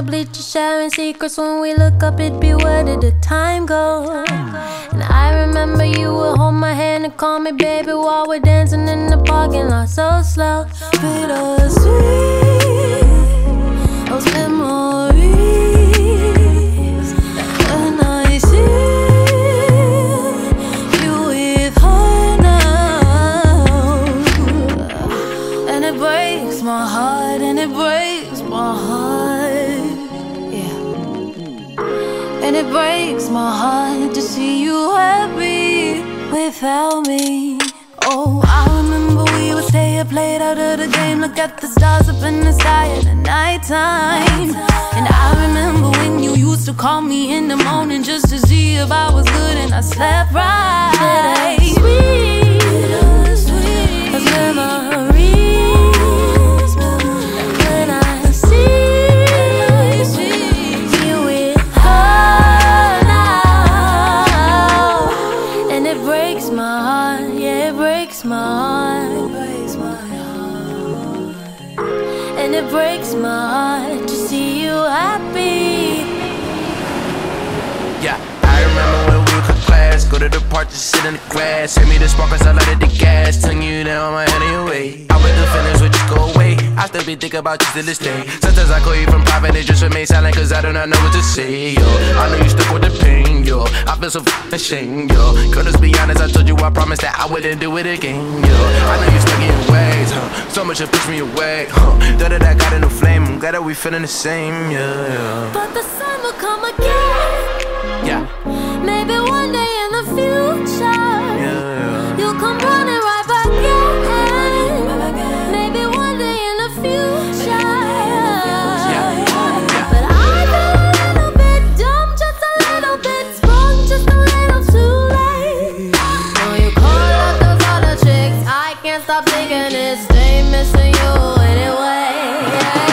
the bleachers sharing secrets. When we look up, it'd be where did the time go? And I remember you would hold my hand and call me baby while we're dancing in the parking lot so slow. Bittersweet, it breaks my heart to see you happy without me. Oh, I remember we would stay up late out of the game, look at the stars up in the sky at the nighttime. And I remember when you used to call me in the morning just to see if I was good, and I slept right. And it breaks my heart to see you happy. Yeah, I remember when we would cut class, go to the park, just sit in the grass. Hit me the sparkles, I lighted the gas, tongue you down my hand away. I bet the feelings would just go away. I still be thinking about you to this day. Sometimes I call you from private, it just remain silent, cause I do not know what to say, yo. I know you stuck with the pain, yo. I feel so f***ing ashamed, yo. Let's be honest, I told you I promised that I wouldn't do it again, yo. I know you stuck in your ways, huh? So much it push me away, huh? That that I got a new flame, I'm glad that we feeling the same, yeah, yeah. But the sun will come again. Yeah. Maybe one day in the future. and it's day missing you anyway. Yeah.